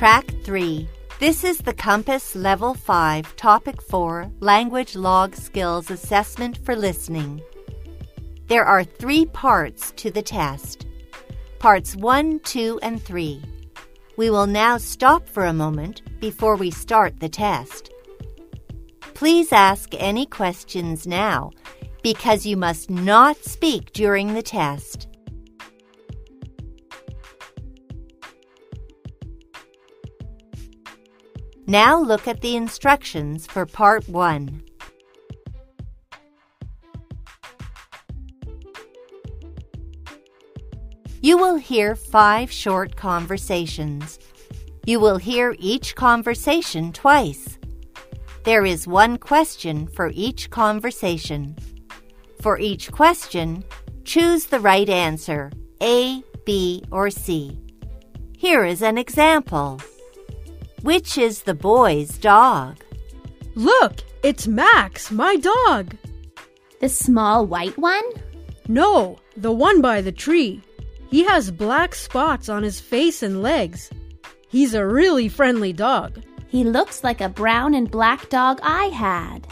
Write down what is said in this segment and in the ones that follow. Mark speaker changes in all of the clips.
Speaker 1: Track 3. This is the Compass Level 5, Topic 4 Language Log Skills Assessment for Listening. There are three parts to the test parts 1, 2, and 3. We will now stop for a moment before we start the test. Please ask any questions now because you must not speak during the test. Now look at the instructions for Part 1. You will hear five short conversations. You will hear each conversation twice. There is one question for each conversation. For each question, choose the right answer A, B, or C. Here is an example. Which is the boy's dog?
Speaker 2: Look, it's Max, my dog.
Speaker 3: The small white one?
Speaker 2: No, the one by the tree. He has black spots on his face and legs. He's a really friendly dog.
Speaker 3: He looks like a brown and black dog I had.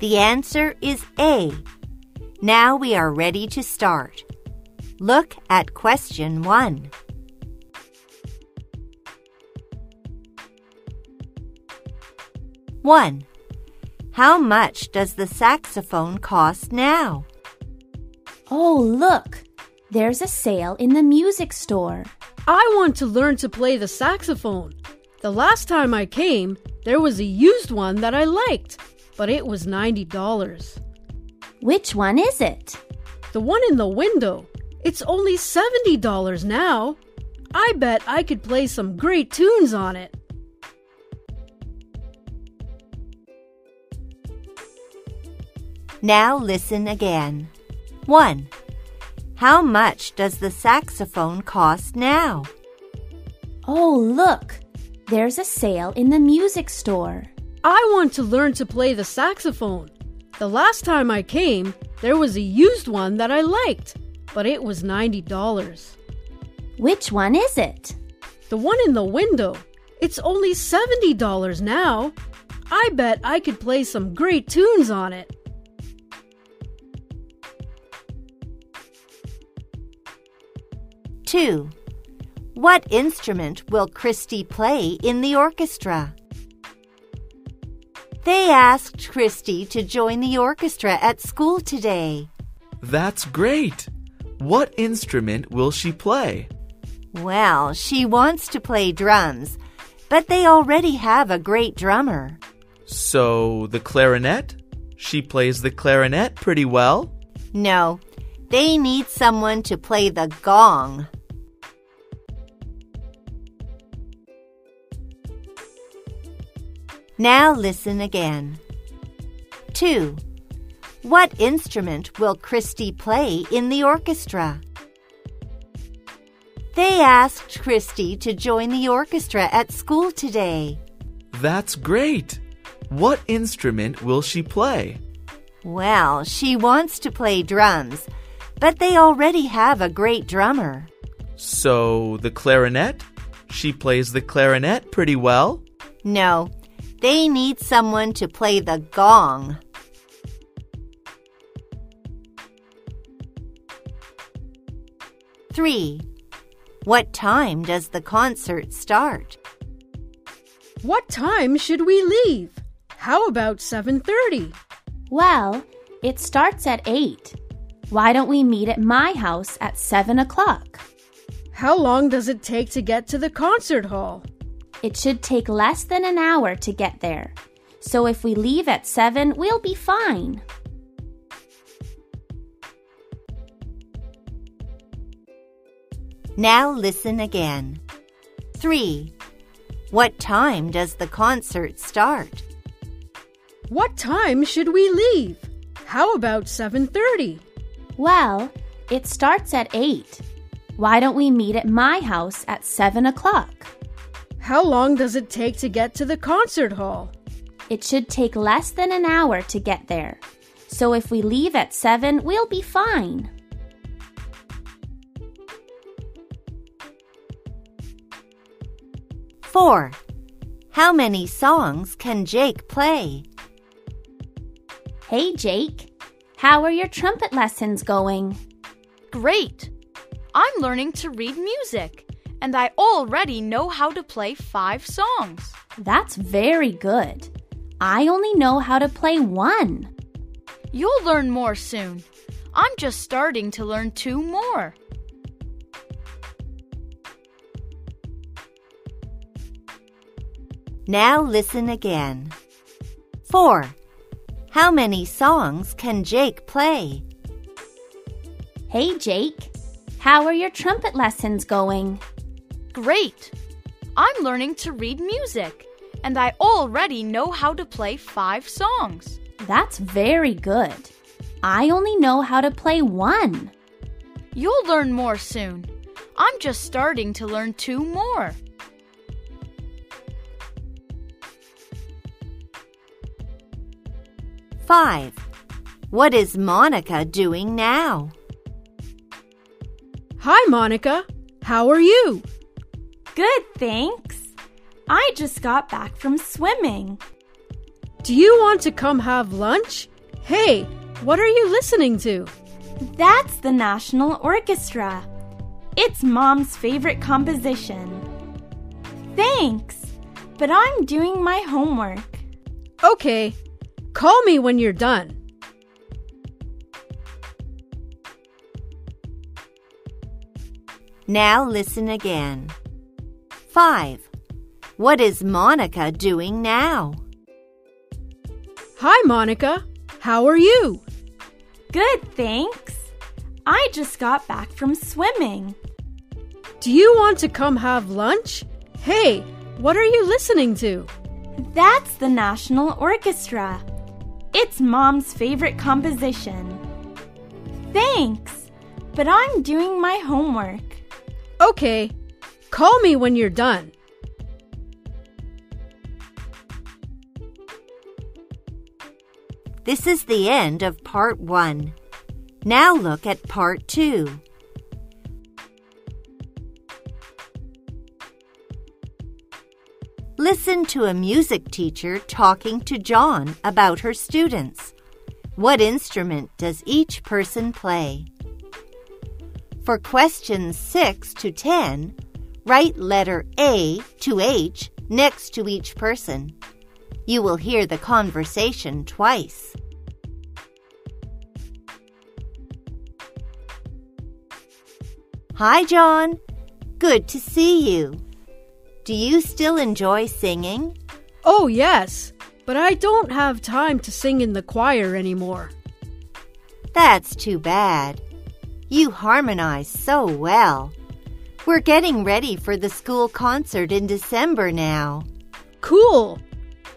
Speaker 1: The answer is A. Now we are ready to start. Look at question 1. One. How much does the saxophone cost now?
Speaker 3: Oh, look! There's a sale in the music store.
Speaker 2: I want to learn to play the saxophone. The last time I came, there was a used one that I liked, but it was $90.
Speaker 3: Which one is it?
Speaker 2: The one in the window. It's only $70 now. I bet I could play some great tunes on it.
Speaker 1: Now listen again. 1. How much does the saxophone cost now?
Speaker 3: Oh, look! There's a sale in the music store.
Speaker 2: I want to learn to play the saxophone. The last time I came, there was a used one that I liked, but it was $90.
Speaker 3: Which one is it?
Speaker 2: The one in the window. It's only $70 now. I bet I could play some great tunes on it.
Speaker 1: Two. What instrument will Christy play in the orchestra? They asked Christy to join the orchestra at school today.
Speaker 4: That's great! What instrument will she play?
Speaker 1: Well, she wants to play drums, but they already have a great drummer.
Speaker 4: So, the clarinet? She plays the clarinet pretty well.
Speaker 1: No, they need someone to play the gong. Now listen again. 2. What instrument will Christy play in the orchestra? They asked Christy to join the orchestra at school today.
Speaker 4: That's great! What instrument will she play?
Speaker 1: Well, she wants to play drums, but they already have a great drummer.
Speaker 4: So, the clarinet? She plays the clarinet pretty well.
Speaker 1: No, they need someone to play the gong. Three. What time does the concert start?
Speaker 2: What time should we leave? How about 7:30?
Speaker 3: Well, it starts at 8. Why don't we meet at my house at 7 o'clock?
Speaker 2: How long does it take to get to the concert hall?
Speaker 3: It should take less than an hour to get there. So if we leave at 7, we'll be fine.
Speaker 1: Now listen again. 3. What time does the concert start?
Speaker 2: What time should we leave? How about 7:30?
Speaker 3: Well, it starts at 8. Why don't we meet at my house at 7 o'clock?
Speaker 2: How long does it take to get to the concert hall?
Speaker 3: It should take less than an hour to get there. So if we leave at 7, we'll be fine.
Speaker 1: 4. How many songs can Jake play?
Speaker 3: Hey, Jake. How are your trumpet lessons going?
Speaker 5: Great! I'm learning to read music, and I already know how to play five songs.
Speaker 3: That's very good. I only know how to play one.
Speaker 5: You'll learn more soon. I'm just starting to learn two more.
Speaker 1: Now listen again. 4. How many songs can Jake play?
Speaker 3: Hey, Jake. How are your trumpet lessons going?
Speaker 5: Great! I'm learning to read music, and I already know how to play five songs.
Speaker 3: That's very good. I only know how to play one.
Speaker 5: You'll learn more soon. I'm just starting to learn two more.
Speaker 1: Five. What is Monica doing now?
Speaker 2: Hi, Monica. How are you?
Speaker 6: Good, thanks. I just got back from swimming.
Speaker 2: Do you want to come have lunch? Hey, what are you listening to?
Speaker 6: That's the National Orchestra. It's Mom's favorite composition. Thanks, but I'm doing my homework.
Speaker 2: Okay, call me when you're done.
Speaker 1: Now listen again. 5. What is Monica doing now?
Speaker 2: Hi, Monica. How are you?
Speaker 6: Good, thanks. I just got back from swimming.
Speaker 2: Do you want to come have lunch? Hey, what are you listening to?
Speaker 6: That's the National Orchestra. It's Mom's favorite composition. Thanks, but I'm doing my homework.
Speaker 2: Okay, call me when you're done.
Speaker 1: This is the end of part 1. Now look at part 2. Listen to a music teacher talking to John about her students. What instrument does each person play? For questions 6 to 10, write letter A to H next to each person. You will hear the conversation twice. Hi, John. Good to see you. Do you still enjoy singing?
Speaker 2: Oh, yes, but I don't have time to sing in the choir anymore.
Speaker 1: That's too bad. You harmonize so well. We're getting ready for the school concert in December now.
Speaker 2: Cool.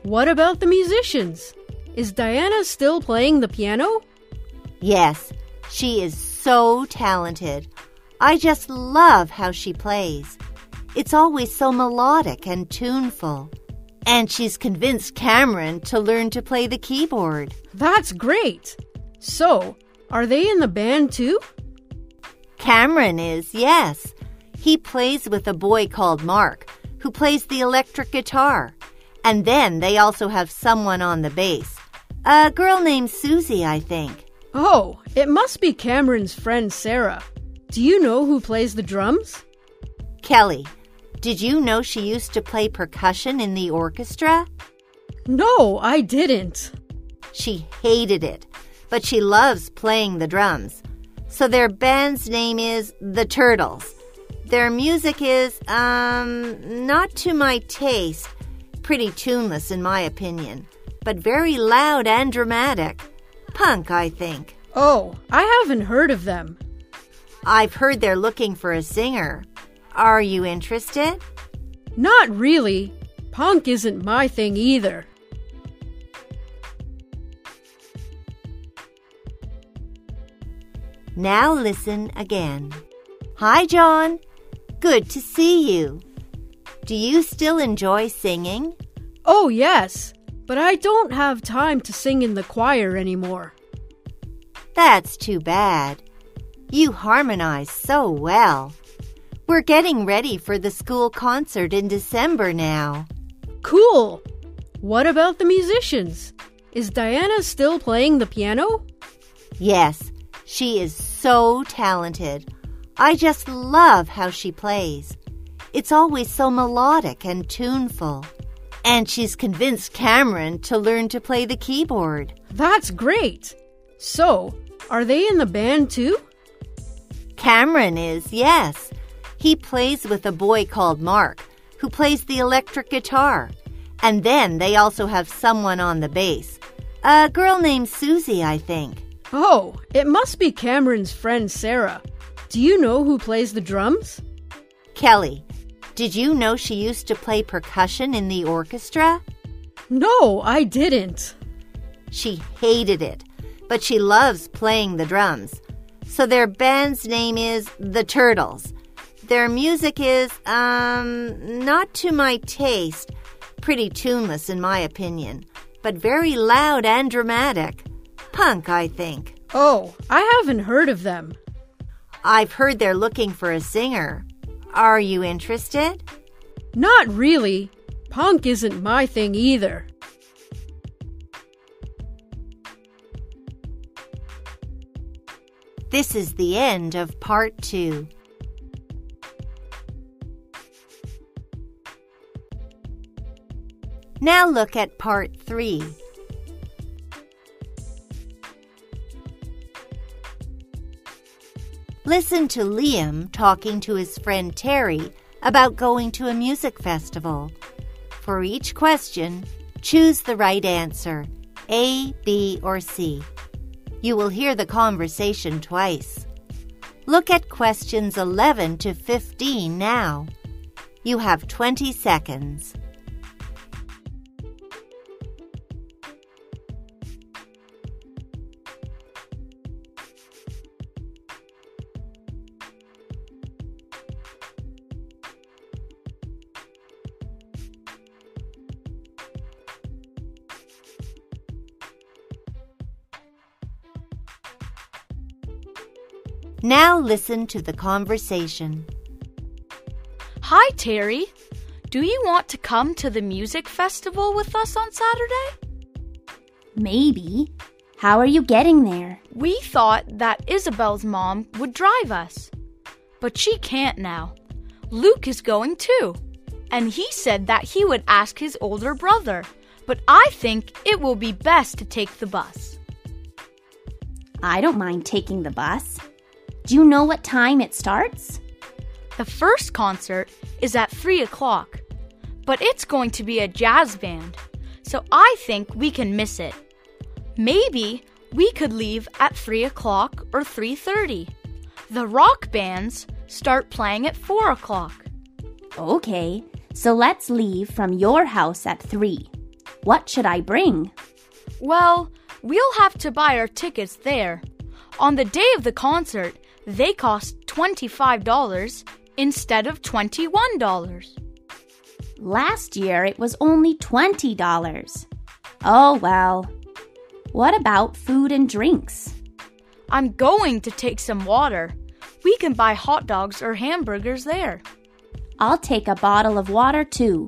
Speaker 2: What about the musicians? Is Diana still playing the piano?
Speaker 1: Yes, she is so talented. I just love how she plays. It's always so melodic and tuneful. And she's convinced Cameron to learn to play the keyboard.
Speaker 2: That's great. So, are they in the band too?
Speaker 1: Cameron is, yes. He plays with a boy called Mark, who plays the electric guitar. And then they also have someone on the bass. A girl named Susie, I think.
Speaker 2: Oh, it must be Cameron's friend Sarah. Do you know who plays the drums?
Speaker 1: Kelly, did you know she used to play percussion in the orchestra?
Speaker 2: No, I didn't.
Speaker 1: She hated it, but she loves playing the drums. So their band's name is The Turtles. Their music is, um, not to my taste. Pretty tuneless, in my opinion, but very loud and dramatic. Punk, I think.
Speaker 2: Oh, I haven't heard of them.
Speaker 1: I've heard they're looking for a singer. Are you interested?
Speaker 2: Not really. Punk isn't my thing either.
Speaker 1: Now listen again. Hi, John. Good to see you. Do you still enjoy singing?
Speaker 2: Oh, yes, but I don't have time to sing in the choir anymore.
Speaker 1: That's too bad. You harmonize so well. We're getting ready for the school concert in December now.
Speaker 2: Cool! What about the musicians? Is Diana still playing the piano?
Speaker 1: Yes, she is so talented. I just love how she plays. It's always so melodic and tuneful. And she's convinced Cameron to learn to play the keyboard.
Speaker 2: That's great! So, are they in the band too?
Speaker 1: Cameron is, yes. He plays with a boy called Mark, who plays the electric guitar. And then they also have someone on the bass. A girl named Susie, I think.
Speaker 2: Oh, it must be Cameron's friend Sarah. Do you know who plays the drums?
Speaker 1: Kelly, did you know she used to play percussion in the orchestra?
Speaker 2: No, I didn't.
Speaker 1: She hated it, but she loves playing the drums. So their band's name is The Turtles. Their music is, um, not to my taste. Pretty tuneless, in my opinion, but very loud and dramatic. Punk, I think.
Speaker 2: Oh, I haven't heard of them.
Speaker 1: I've heard they're looking for a singer. Are you interested?
Speaker 2: Not really. Punk isn't my thing either.
Speaker 1: This is the end of part two. Now look at part three. Listen to Liam talking to his friend Terry about going to a music festival. For each question, choose the right answer A, B, or C. You will hear the conversation twice. Look at questions 11 to 15 now. You have 20 seconds. Now listen to the conversation.
Speaker 5: Hi, Terry. Do you want to come to the music festival with us on Saturday?
Speaker 3: Maybe. How are you getting there?
Speaker 5: We thought that Isabel's mom would drive us, but she can't now. Luke is going too, and he said that he would ask his older brother, but I think it will be best to take the bus.
Speaker 3: I don't mind taking the bus. Do you know what time it starts?
Speaker 5: The first concert is at 3 o'clock, but it's going to be a jazz band, so I think we can miss it. Maybe we could leave at 3 o'clock or 3.30. The rock bands start playing at 4 o'clock.
Speaker 3: Okay, so let's leave from your house at 3. What should I bring?
Speaker 5: Well, we'll have to buy our tickets there. On the day of the concert, they cost $25 instead of $21.
Speaker 3: Last year it was only $20. Oh well. What about food and drinks?
Speaker 5: I'm going to take some water. We can buy hot dogs or hamburgers there.
Speaker 3: I'll take a bottle of water too.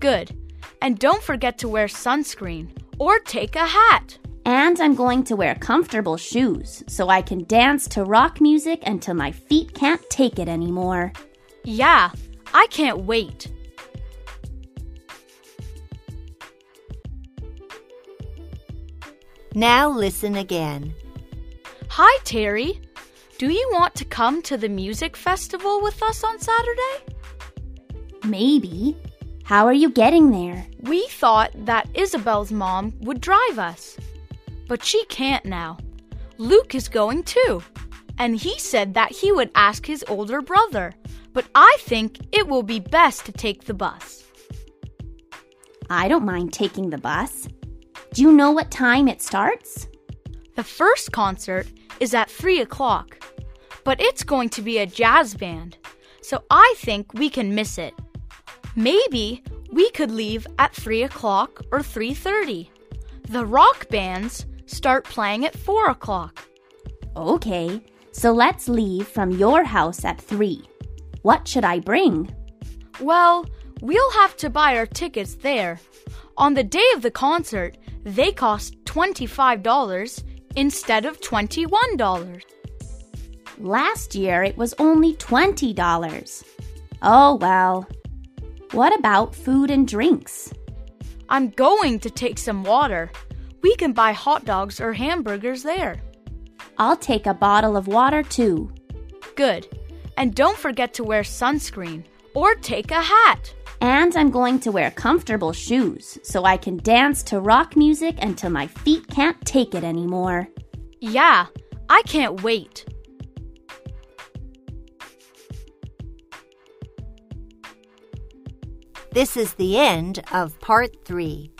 Speaker 5: Good. And don't forget to wear sunscreen or take a hat.
Speaker 3: And I'm going to wear comfortable shoes so I can dance to rock music until my feet can't take it anymore.
Speaker 5: Yeah, I can't wait.
Speaker 1: Now listen again.
Speaker 5: Hi, Terry. Do you want to come to the music festival with us on Saturday?
Speaker 3: Maybe. How are you getting there?
Speaker 5: We thought that Isabel's mom would drive us, but she can't now. Luke is going too, and he said that he would ask his older brother, but I think it will be best to take the bus.
Speaker 3: I don't mind taking the bus. Do you know what time it starts?
Speaker 5: The first concert is at 3 o'clock, but it's going to be a jazz band, so I think we can miss it. Maybe we could leave at 3 o'clock or 3.30. The rock bands start playing at 4 o'clock.
Speaker 3: Okay, so let's leave from your house at 3. What should I bring?
Speaker 5: Well, we'll have to buy our tickets there. On the day of the concert, they cost $25 instead of $21.
Speaker 3: Last year it was only $20. Oh well. What about food and drinks?
Speaker 5: I'm going to take some water. We can buy hot dogs or hamburgers there.
Speaker 3: I'll take a bottle of water too.
Speaker 5: Good. And don't forget to wear sunscreen or take a hat.
Speaker 3: And I'm going to wear comfortable shoes so I can dance to rock music until my feet can't take it anymore.
Speaker 5: Yeah, I can't wait.
Speaker 1: This is the end of part three.